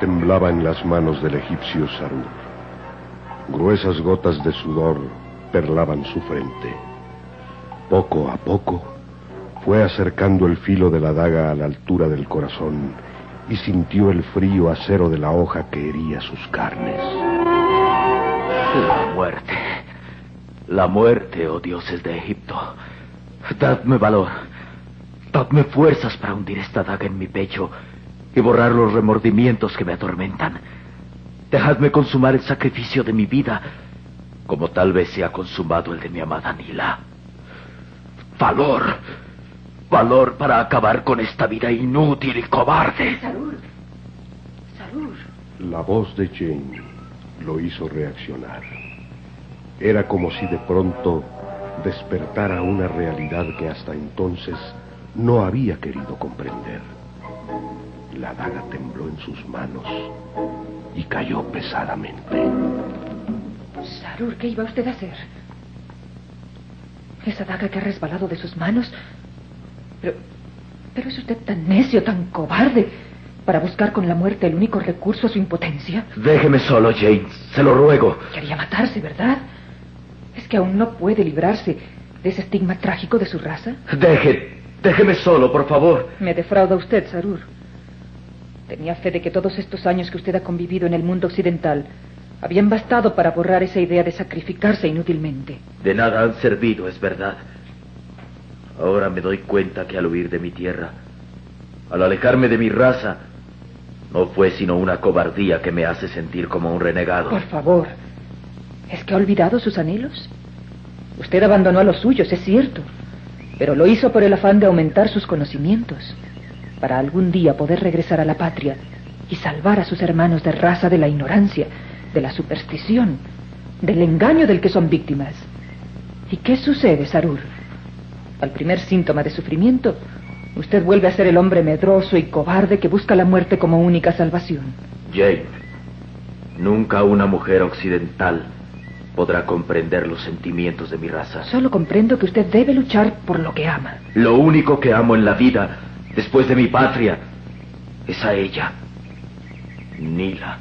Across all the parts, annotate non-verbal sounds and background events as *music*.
temblaba en las manos del egipcio Sarur. Gruesas gotas de sudor perlaban su frente. Poco a poco fue acercando el filo de la daga a la altura del corazón y sintió el frío acero de la hoja que hería sus carnes. La muerte. La muerte, oh dioses de Egipto. Dadme valor. Dadme fuerzas para hundir esta daga en mi pecho y borrar los remordimientos que me atormentan. Dejadme consumar el sacrificio de mi vida, como tal vez se ha consumado el de mi amada Nila. Valor. Valor para acabar con esta vida inútil y cobarde. Sarur. Sarur. La voz de Jane lo hizo reaccionar. Era como si de pronto despertara una realidad que hasta entonces no había querido comprender. La daga tembló en sus manos y cayó pesadamente. Sarur, ¿qué iba usted a hacer? Esa daga que ha resbalado de sus manos. Pero. Pero es usted tan necio, tan cobarde, para buscar con la muerte el único recurso a su impotencia. Déjeme solo, Jane. Se lo ruego. Quería matarse, ¿verdad? Es que aún no puede librarse de ese estigma trágico de su raza. Deje. Déjeme solo, por favor. Me defrauda usted, Sarur. Tenía fe de que todos estos años que usted ha convivido en el mundo occidental habían bastado para borrar esa idea de sacrificarse inútilmente. De nada han servido, es verdad. Ahora me doy cuenta que al huir de mi tierra, al alejarme de mi raza, no fue sino una cobardía que me hace sentir como un renegado. Por favor, ¿es que ha olvidado sus anhelos? Usted abandonó a los suyos, es cierto, pero lo hizo por el afán de aumentar sus conocimientos, para algún día poder regresar a la patria y salvar a sus hermanos de raza de la ignorancia, de la superstición, del engaño del que son víctimas. ¿Y qué sucede, Sarur? Al primer síntoma de sufrimiento, usted vuelve a ser el hombre medroso y cobarde que busca la muerte como única salvación. Jane, nunca una mujer occidental podrá comprender los sentimientos de mi raza. Solo comprendo que usted debe luchar por lo que ama. Lo único que amo en la vida, después de mi patria, es a ella, Nila.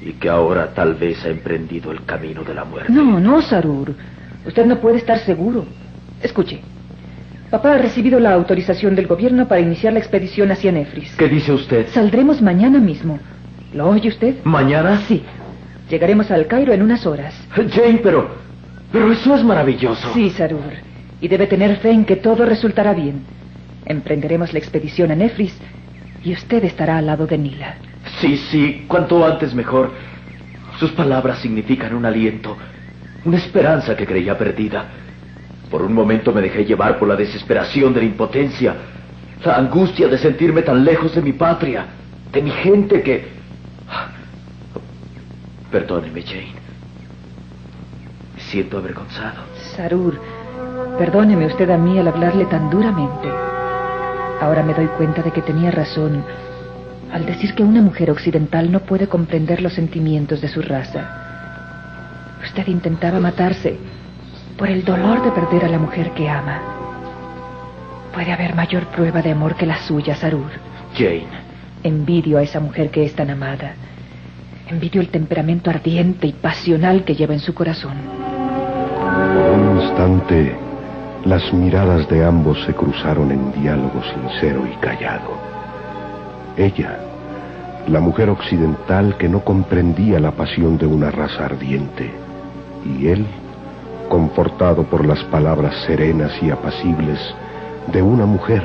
Y que ahora tal vez ha emprendido el camino de la muerte. No, no, Sarur. Usted no puede estar seguro. Escuche. Papá ha recibido la autorización del gobierno para iniciar la expedición hacia Nefris. ¿Qué dice usted? Saldremos mañana mismo. ¿Lo oye usted? ¿Mañana? Sí. Llegaremos al Cairo en unas horas. Jane, pero... Pero eso es maravilloso. Sí, Sarur. Y debe tener fe en que todo resultará bien. Emprenderemos la expedición a Nefris y usted estará al lado de Nila. Sí, sí, cuanto antes mejor. Sus palabras significan un aliento, una esperanza que creía perdida. Por un momento me dejé llevar por la desesperación de la impotencia, la angustia de sentirme tan lejos de mi patria, de mi gente que... Perdóneme, Jane. Me siento avergonzado. Sarur, perdóneme usted a mí al hablarle tan duramente. Ahora me doy cuenta de que tenía razón al decir que una mujer occidental no puede comprender los sentimientos de su raza. Usted intentaba matarse por el dolor de perder a la mujer que ama. Puede haber mayor prueba de amor que la suya, Sarur. Jane. Envidio a esa mujer que es tan amada. Envidio el temperamento ardiente y pasional que lleva en su corazón. Por un instante, las miradas de ambos se cruzaron en diálogo sincero y callado. Ella, la mujer occidental que no comprendía la pasión de una raza ardiente, y él, confortado por las palabras serenas y apacibles de una mujer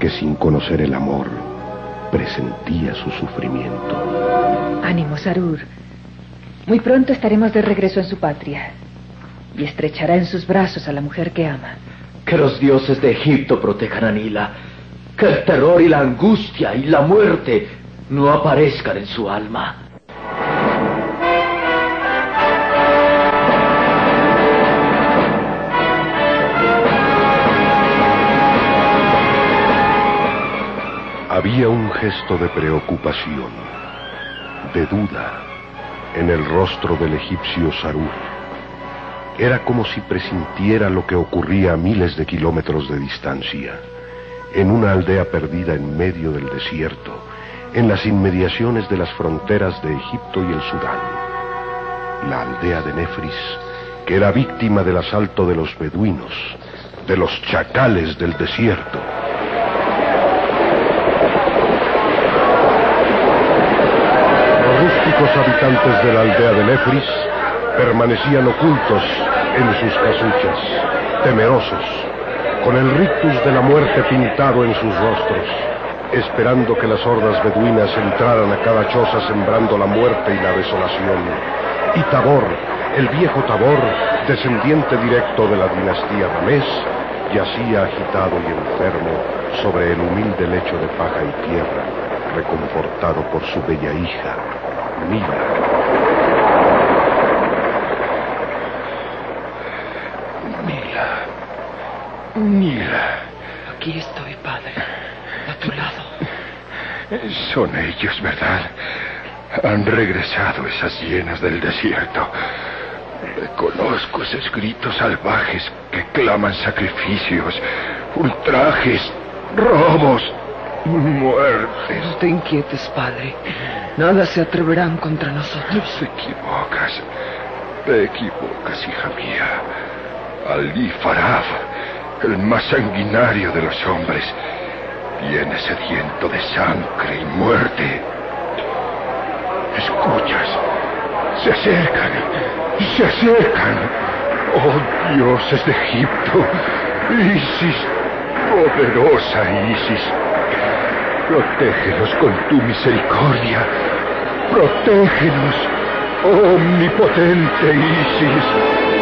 que sin conocer el amor presentía su sufrimiento. Ánimo, Sarur. Muy pronto estaremos de regreso en su patria y estrechará en sus brazos a la mujer que ama. Que los dioses de Egipto protejan a Nila. Que el terror y la angustia y la muerte no aparezcan en su alma. Había un gesto de preocupación, de duda, en el rostro del egipcio Sarur. Era como si presintiera lo que ocurría a miles de kilómetros de distancia, en una aldea perdida en medio del desierto, en las inmediaciones de las fronteras de Egipto y el Sudán. La aldea de Nefris, que era víctima del asalto de los beduinos, de los chacales del desierto. Los rústicos habitantes de la aldea de Nefris permanecían ocultos en sus casuchas, temerosos, con el rictus de la muerte pintado en sus rostros, esperando que las hordas beduinas entraran a cada choza sembrando la muerte y la desolación. Y Tabor, el viejo Tabor, descendiente directo de la dinastía Ramés, yacía agitado y enfermo sobre el humilde lecho de paja y tierra, reconfortado por su bella hija, Mila. Mira. Aquí estoy, padre. A tu lado. Son ellos, ¿verdad? Han regresado esas hienas del desierto. Reconozco esos gritos salvajes que claman sacrificios, ultrajes, robos, muertes. No te inquietes, padre. Nada se atreverán contra nosotros. Te equivocas. Te equivocas, hija mía. Ali Faraf el más sanguinario de los hombres, viene sediento de sangre y muerte. ¿Escuchas? Se acercan, se acercan. Oh dioses de Egipto, Isis, poderosa Isis, protégenos con tu misericordia, protégenos, omnipotente Isis.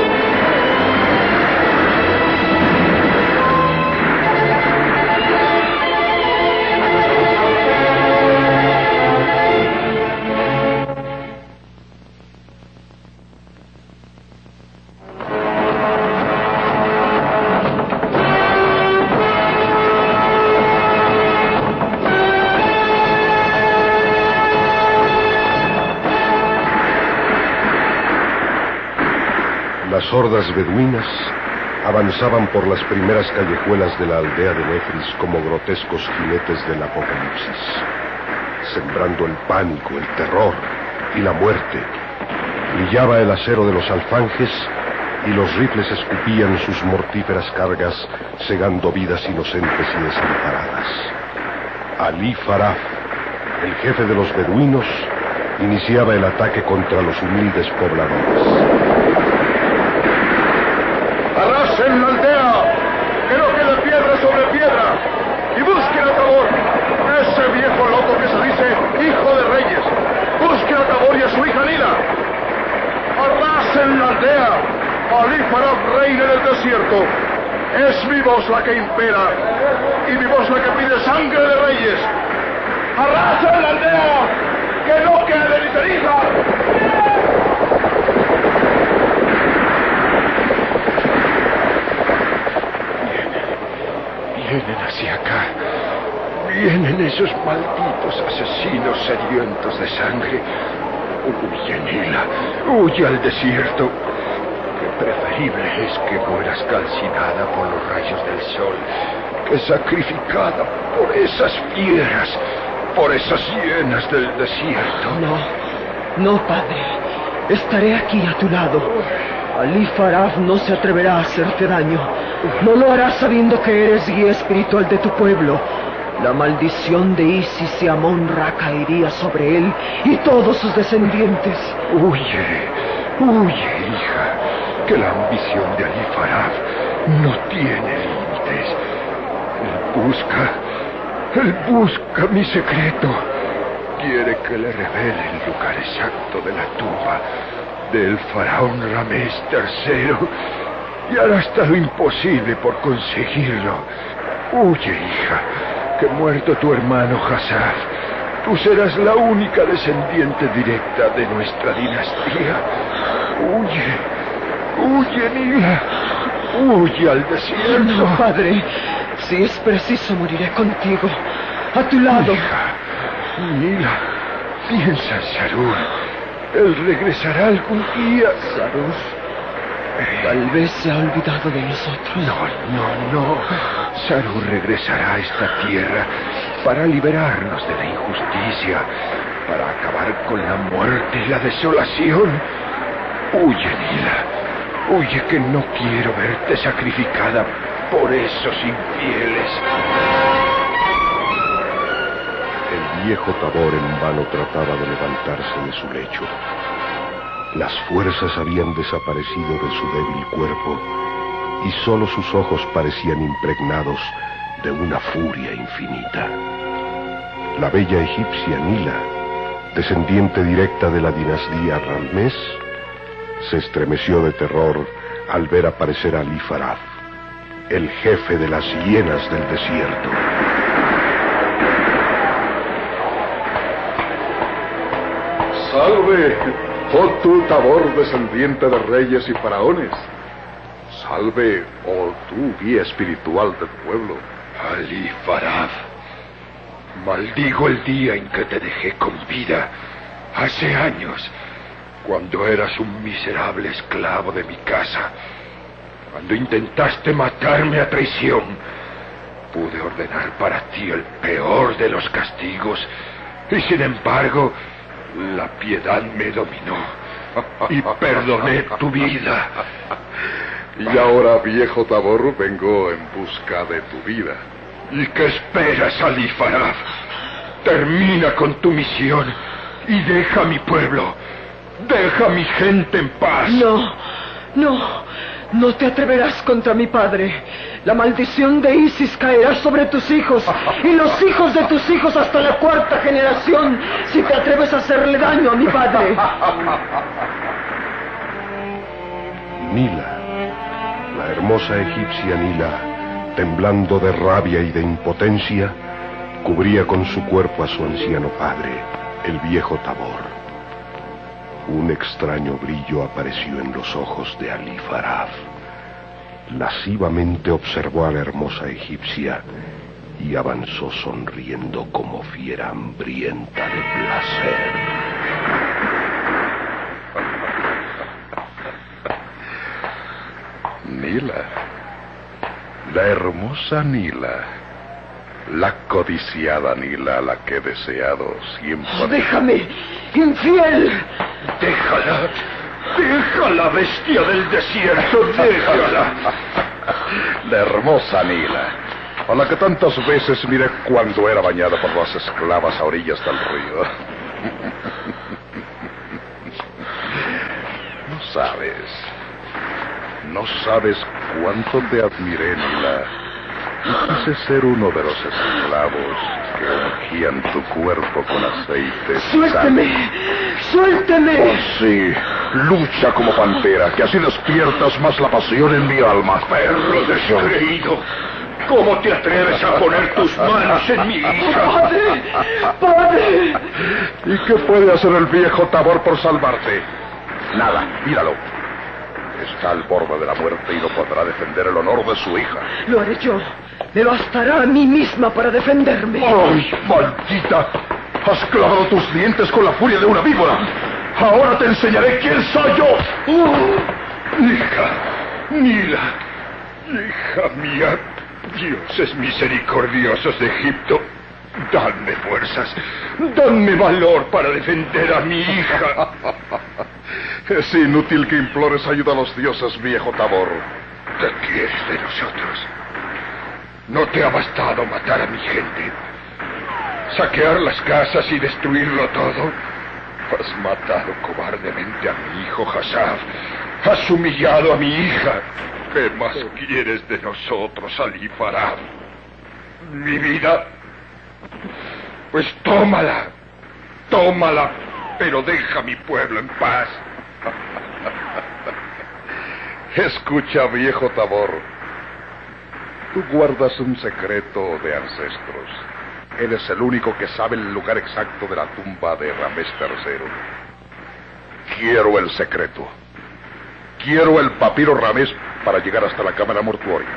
Beduinas avanzaban por las primeras callejuelas de la aldea de Nefris como grotescos jinetes del apocalipsis, sembrando el pánico, el terror y la muerte. Brillaba el acero de los alfanjes y los rifles escupían sus mortíferas cargas, segando vidas inocentes y desamparadas. Ali Faraf, el jefe de los beduinos, iniciaba el ataque contra los humildes pobladores en la aldea, que no quede piedra sobre piedra, y busquen a Tabor, ese viejo loco que se dice hijo de reyes. Busquen a Tabor y a su hija Nila. Arrasen la aldea, Ali para reina del desierto. Es mi voz la que impera, y mi voz la que pide sangre de reyes. Arrasen la aldea, que no quede ni ceniza. Vienen hacia acá. Vienen esos malditos asesinos sedientos de sangre. Huye, Nila. Huye al desierto. Qué preferible es que mueras calcinada por los rayos del sol que sacrificada por esas fieras, por esas hienas del desierto. No, no, padre. Estaré aquí a tu lado. Ali Faraf no se atreverá a hacerte daño. No lo hará sabiendo que eres guía espiritual de tu pueblo. La maldición de Isis y Amon Ra caería sobre él y todos sus descendientes. Huye, huye, hija, que la ambición de Ali Faraf no tiene límites. Él busca, él busca mi secreto. Quiere que le revele el lugar exacto de la tumba del faraón Ramés III y hará hasta lo imposible por conseguirlo. Huye, hija, que muerto tu hermano Hassaf, tú serás la única descendiente directa de nuestra dinastía. Huye, huye, Nila, huye al desierto. No, padre, si es preciso moriré contigo, a tu lado. Hija, Nila, piensa en Sarur. Él regresará algún día. Sarur. Tal vez se ha olvidado de nosotros. No, no, no. Saru regresará a esta tierra para liberarnos de la injusticia, para acabar con la muerte y la desolación. Huye, Nila. Huye que no quiero verte sacrificada por esos infieles. El viejo Tabor en vano trataba de levantarse de su lecho. Las fuerzas habían desaparecido de su débil cuerpo y solo sus ojos parecían impregnados de una furia infinita. La bella egipcia Nila, descendiente directa de la dinastía Ramés, se estremeció de terror al ver aparecer a Ali Farad, el jefe de las hienas del desierto. Salve, oh tú Tabor, descendiente de reyes y faraones. Salve, oh tú guía espiritual del pueblo. Ali Farad, maldigo el día en que te dejé con vida, hace años, cuando eras un miserable esclavo de mi casa, cuando intentaste matarme a traición. Pude ordenar para ti el peor de los castigos y sin embargo la piedad me dominó y perdoné tu vida. Y ahora, viejo Tabor, vengo en busca de tu vida. ¿Y qué esperas, Ali Farad? Termina con tu misión y deja a mi pueblo. Deja a mi gente en paz. No, no, no te atreverás contra mi padre. La maldición de Isis caerá sobre tus hijos y los hijos de tus hijos hasta la cuarta generación si te atreves a hacerle daño a mi padre. Nila, la hermosa egipcia Nila, temblando de rabia y de impotencia, cubría con su cuerpo a su anciano padre, el viejo Tabor. Un extraño brillo apareció en los ojos de Ali Farad. Lascivamente observó a la hermosa egipcia y avanzó sonriendo como fiera hambrienta de placer. Nila, la hermosa Nila, la codiciada Nila, la que he deseado siempre. Déjame, infiel. Déjala. Déjala, bestia del desierto. Déjala. La hermosa Nila, a la que tantas veces miré cuando era bañada por las esclavas a orillas del río. No sabes, no sabes cuánto te admiré, Nila. Y quise ser uno de los esclavos que ungían tu cuerpo con aceite. Suélteme. Suélteme. Oh, sí, lucha como pantera, que así despiertas más la pasión en mi alma. Perro descreído. ¿Cómo te atreves a poner tus manos en mi hija? Padre, padre. ¿Y qué puede hacer el viejo Tabor por salvarte? Nada, míralo. Está al borde de la muerte y no podrá defender el honor de su hija. Lo haré yo. Me bastará a mí misma para defenderme. ¡Ay, maldita! Has clavado tus dientes con la furia de una víbora. Ahora te enseñaré quién soy yo. Hija, Nila, hija mía, dioses misericordiosos de Egipto, dadme fuerzas, dadme valor para defender a mi hija. *laughs* Es inútil que implores ayuda a los dioses, viejo Tabor. ¿Qué quieres de nosotros? ¿No te ha bastado matar a mi gente? ¿Saquear las casas y destruirlo todo? Has matado cobardemente a mi hijo Hassab. Has humillado a mi hija. ¿Qué más quieres de nosotros, Ali Farad? ¿Mi vida? Pues tómala. Tómala, pero deja a mi pueblo en paz. *laughs* Escucha, viejo Tabor. Tú guardas un secreto de ancestros. Eres el único que sabe el lugar exacto de la tumba de Ramés III. Quiero el secreto. Quiero el papiro Ramés para llegar hasta la cámara mortuoria.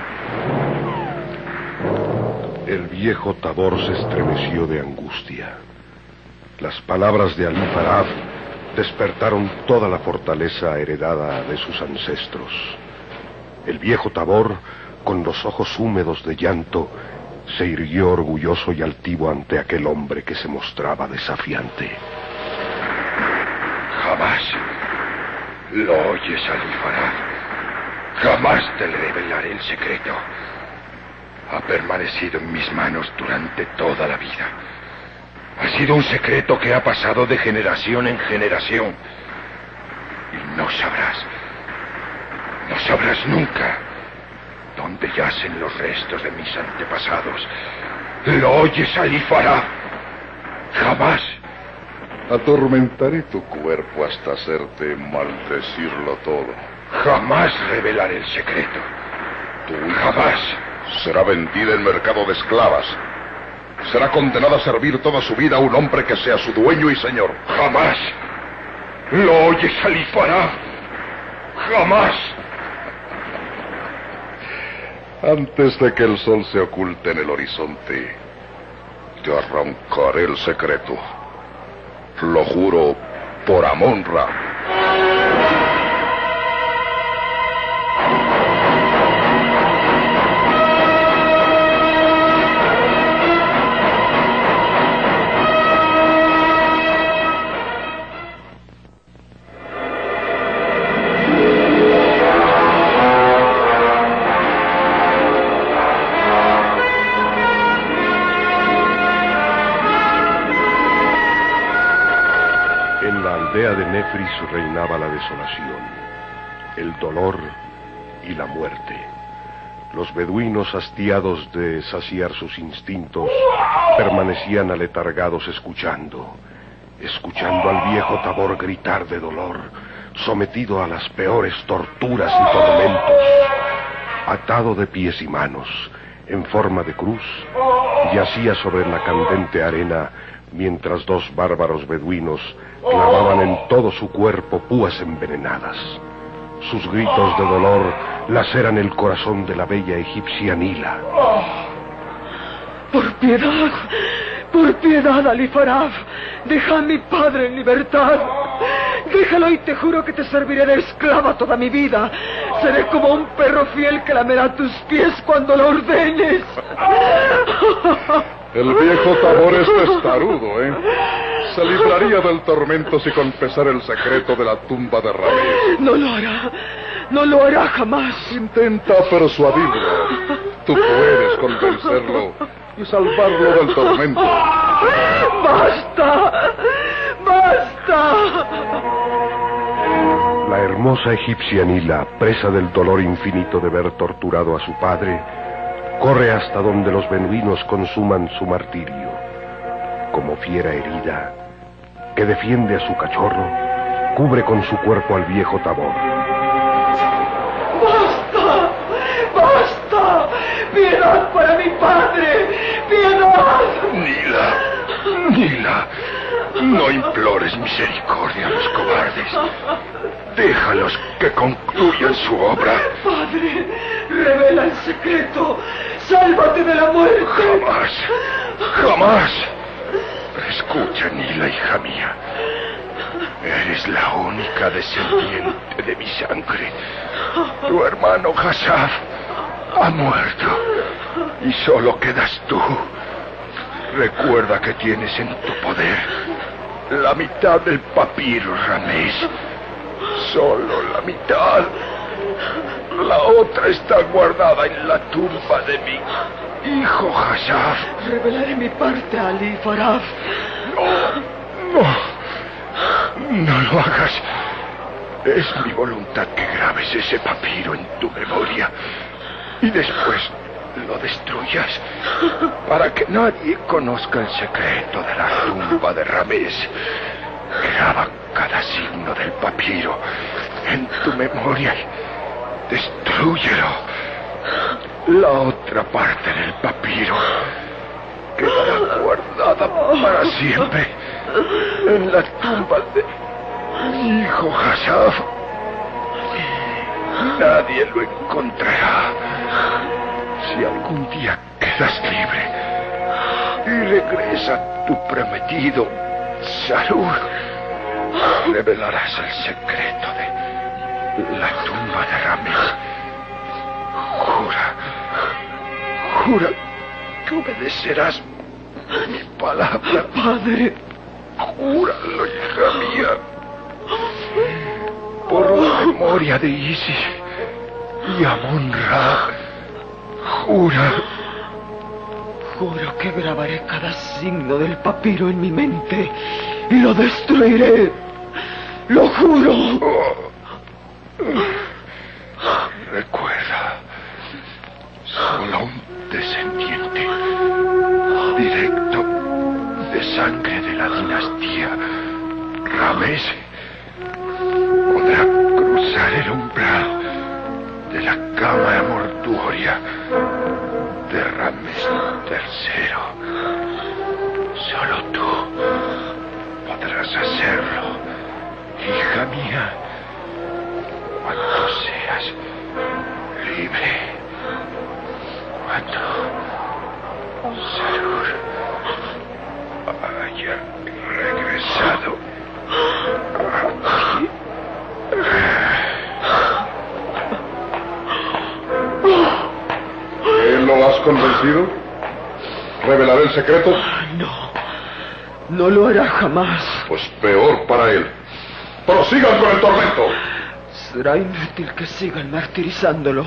El viejo Tabor se estremeció de angustia. Las palabras de Ali Farad despertaron toda la fortaleza heredada de sus ancestros. El viejo Tabor, con los ojos húmedos de llanto, se irguió orgulloso y altivo ante aquel hombre que se mostraba desafiante. Jamás lo oyes, Alifarad. Jamás te le revelaré el secreto. Ha permanecido en mis manos durante toda la vida. Ha sido un secreto que ha pasado de generación en generación. Y no sabrás, no sabrás nunca dónde yacen los restos de mis antepasados. ¿Lo oyes, Alifará? Jamás. Atormentaré tu cuerpo hasta hacerte maldecirlo todo. Jamás revelaré el secreto. Tu Jamás. será vendida en mercado de esclavas. Será condenada a servir toda su vida a un hombre que sea su dueño y señor. Jamás. ¿Lo oyes, Alifará? Jamás. Antes de que el sol se oculte en el horizonte, te arrancaré el secreto. Lo juro por Amonra. reinaba el dolor y la muerte. Los beduinos, hastiados de saciar sus instintos, permanecían aletargados escuchando, escuchando al viejo Tabor gritar de dolor, sometido a las peores torturas y tormentos, atado de pies y manos, en forma de cruz, yacía sobre la candente arena mientras dos bárbaros beduinos clavaban en todo su cuerpo púas envenenadas. Sus gritos de dolor laceran el corazón de la bella egipcia Nila. por piedad, por piedad, Alifarab, deja a mi padre en libertad. Déjalo y te juro que te serviré de esclava toda mi vida. Seré como un perro fiel que lamerá tus pies cuando lo ordenes. El viejo Tabor es testarudo, ¿eh? Se libraría del tormento si confesara el secreto de la tumba de Ramírez. No lo hará. No lo hará jamás. Intenta persuadirlo. Tú puedes convencerlo y salvarlo del tormento. ¡Basta! ¡Basta! La hermosa egipcia Nila, presa del dolor infinito de ver torturado a su padre, corre hasta donde los benuinos consuman su martirio. Como fiera herida que defiende a su cachorro, cubre con su cuerpo al viejo Tabor. ¡Basta! ¡Basta! ¡Piedad para mi padre! ¡Piedad! Nila, Nila, no implores misericordia a los cobardes. Déjalos que concluyan su obra. Padre, revela el secreto. Sálvate de la muerte. Jamás, jamás. Escucha, Nila, hija mía. Eres la única descendiente de mi sangre. Tu hermano Hassaf ha muerto. Y solo quedas tú. Recuerda que tienes en tu poder la mitad del papiro, Ramés. Solo la mitad. La otra está guardada en la tumba de mi hijo Hassaf. Revelaré mi parte, Ali Faraf. No, no. No lo hagas. Es mi voluntad que grabes ese papiro en tu memoria y después lo destruyas para que nadie conozca el secreto de la tumba de Ramés. Graba cada signo del papiro en tu memoria y destruyelo. La otra parte del papiro quedará guardada para siempre en la tumba de mi hijo Hassaf. Nadie lo encontrará. Si algún día quedas libre y regresa tu prometido, Salud, revelarás el secreto de la tumba de Rames. Jura, jura que obedecerás mi palabra. Padre. Júralo, hija mía. Por la memoria de Isis y Amon-Ra. Jura. Juro que grabaré cada signo del papiro en mi mente y lo destruiré. Lo juro. Recuerda, solo un descendiente directo de sangre de la dinastía Ramés podrá cruzar el umbral de la cámara mortuoria de Ramés III. Solo tú podrás hacerlo, hija mía, cuando seas libre. Cuando Sarur haya regresado aquí. ¿Qué lo has convencido? ¿Revelaré el secreto? No. No lo hará jamás. Pues peor para él. Prosigan con el tormento. Será inútil que sigan martirizándolo.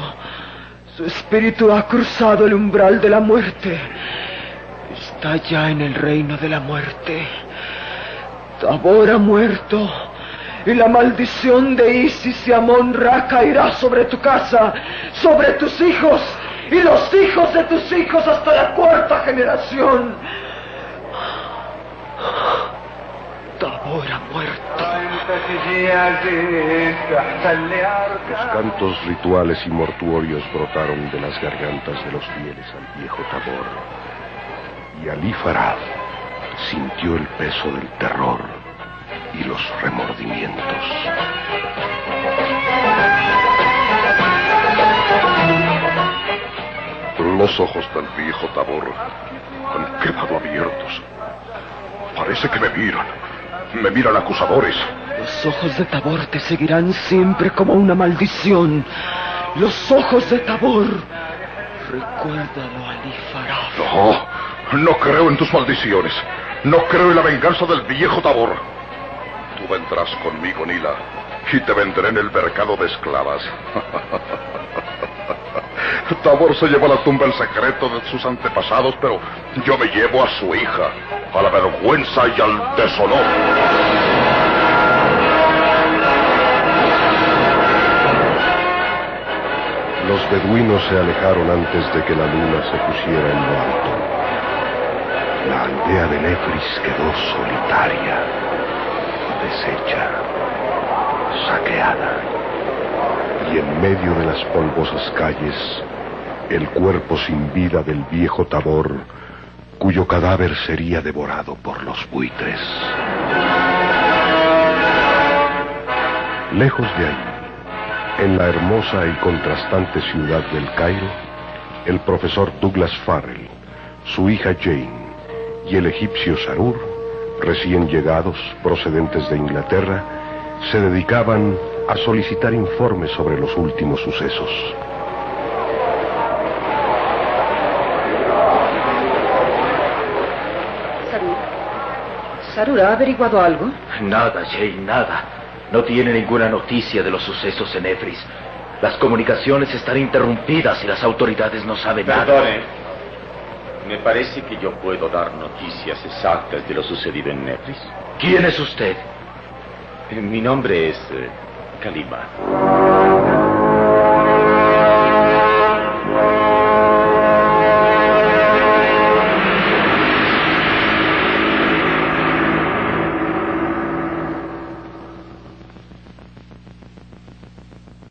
Su espíritu ha cruzado el umbral de la muerte. Está ya en el reino de la muerte. Tabor ha muerto. Y la maldición de Isis y Amon-Ra caerá sobre tu casa, sobre tus hijos y los hijos de tus hijos hasta la cuarta generación. Tabor ha muerto. Los cantos rituales y mortuorios brotaron de las gargantas de los fieles al viejo Tabor. Y Ali Farad sintió el peso del terror y los remordimientos. Los ojos del viejo Tabor han quedado abiertos. Parece que me miran. Me miran acusadores. Los ojos de Tabor te seguirán siempre como una maldición. Los ojos de Tabor. Recuérdalo, Ali Farad. No, no creo en tus maldiciones. No creo en la venganza del viejo Tabor. Tú vendrás conmigo, Nila, y te venderé en el mercado de esclavas. *laughs* Tabor se llevó a la tumba el secreto de sus antepasados, pero yo me llevo a su hija, a la vergüenza y al deshonor. Los beduinos se alejaron antes de que la luna se pusiera en lo alto. La aldea de Nefris quedó solitaria, deshecha, saqueada. Y en medio de las polvosas calles, el cuerpo sin vida del viejo Tabor, cuyo cadáver sería devorado por los buitres. Lejos de ahí, en la hermosa y contrastante ciudad del Cairo, el profesor Douglas Farrell, su hija Jane y el egipcio Sarur, recién llegados procedentes de Inglaterra, se dedicaban a solicitar informes sobre los últimos sucesos. Sarur. Sarur, ¿ha averiguado algo? Nada, Jane, nada. No tiene ninguna noticia de los sucesos en Efris. Las comunicaciones están interrumpidas y las autoridades no saben nada. Perdone. Me parece que yo puedo dar noticias exactas de lo sucedido en Nefris. ¿Quién es usted? Mi nombre es eh, Kalima.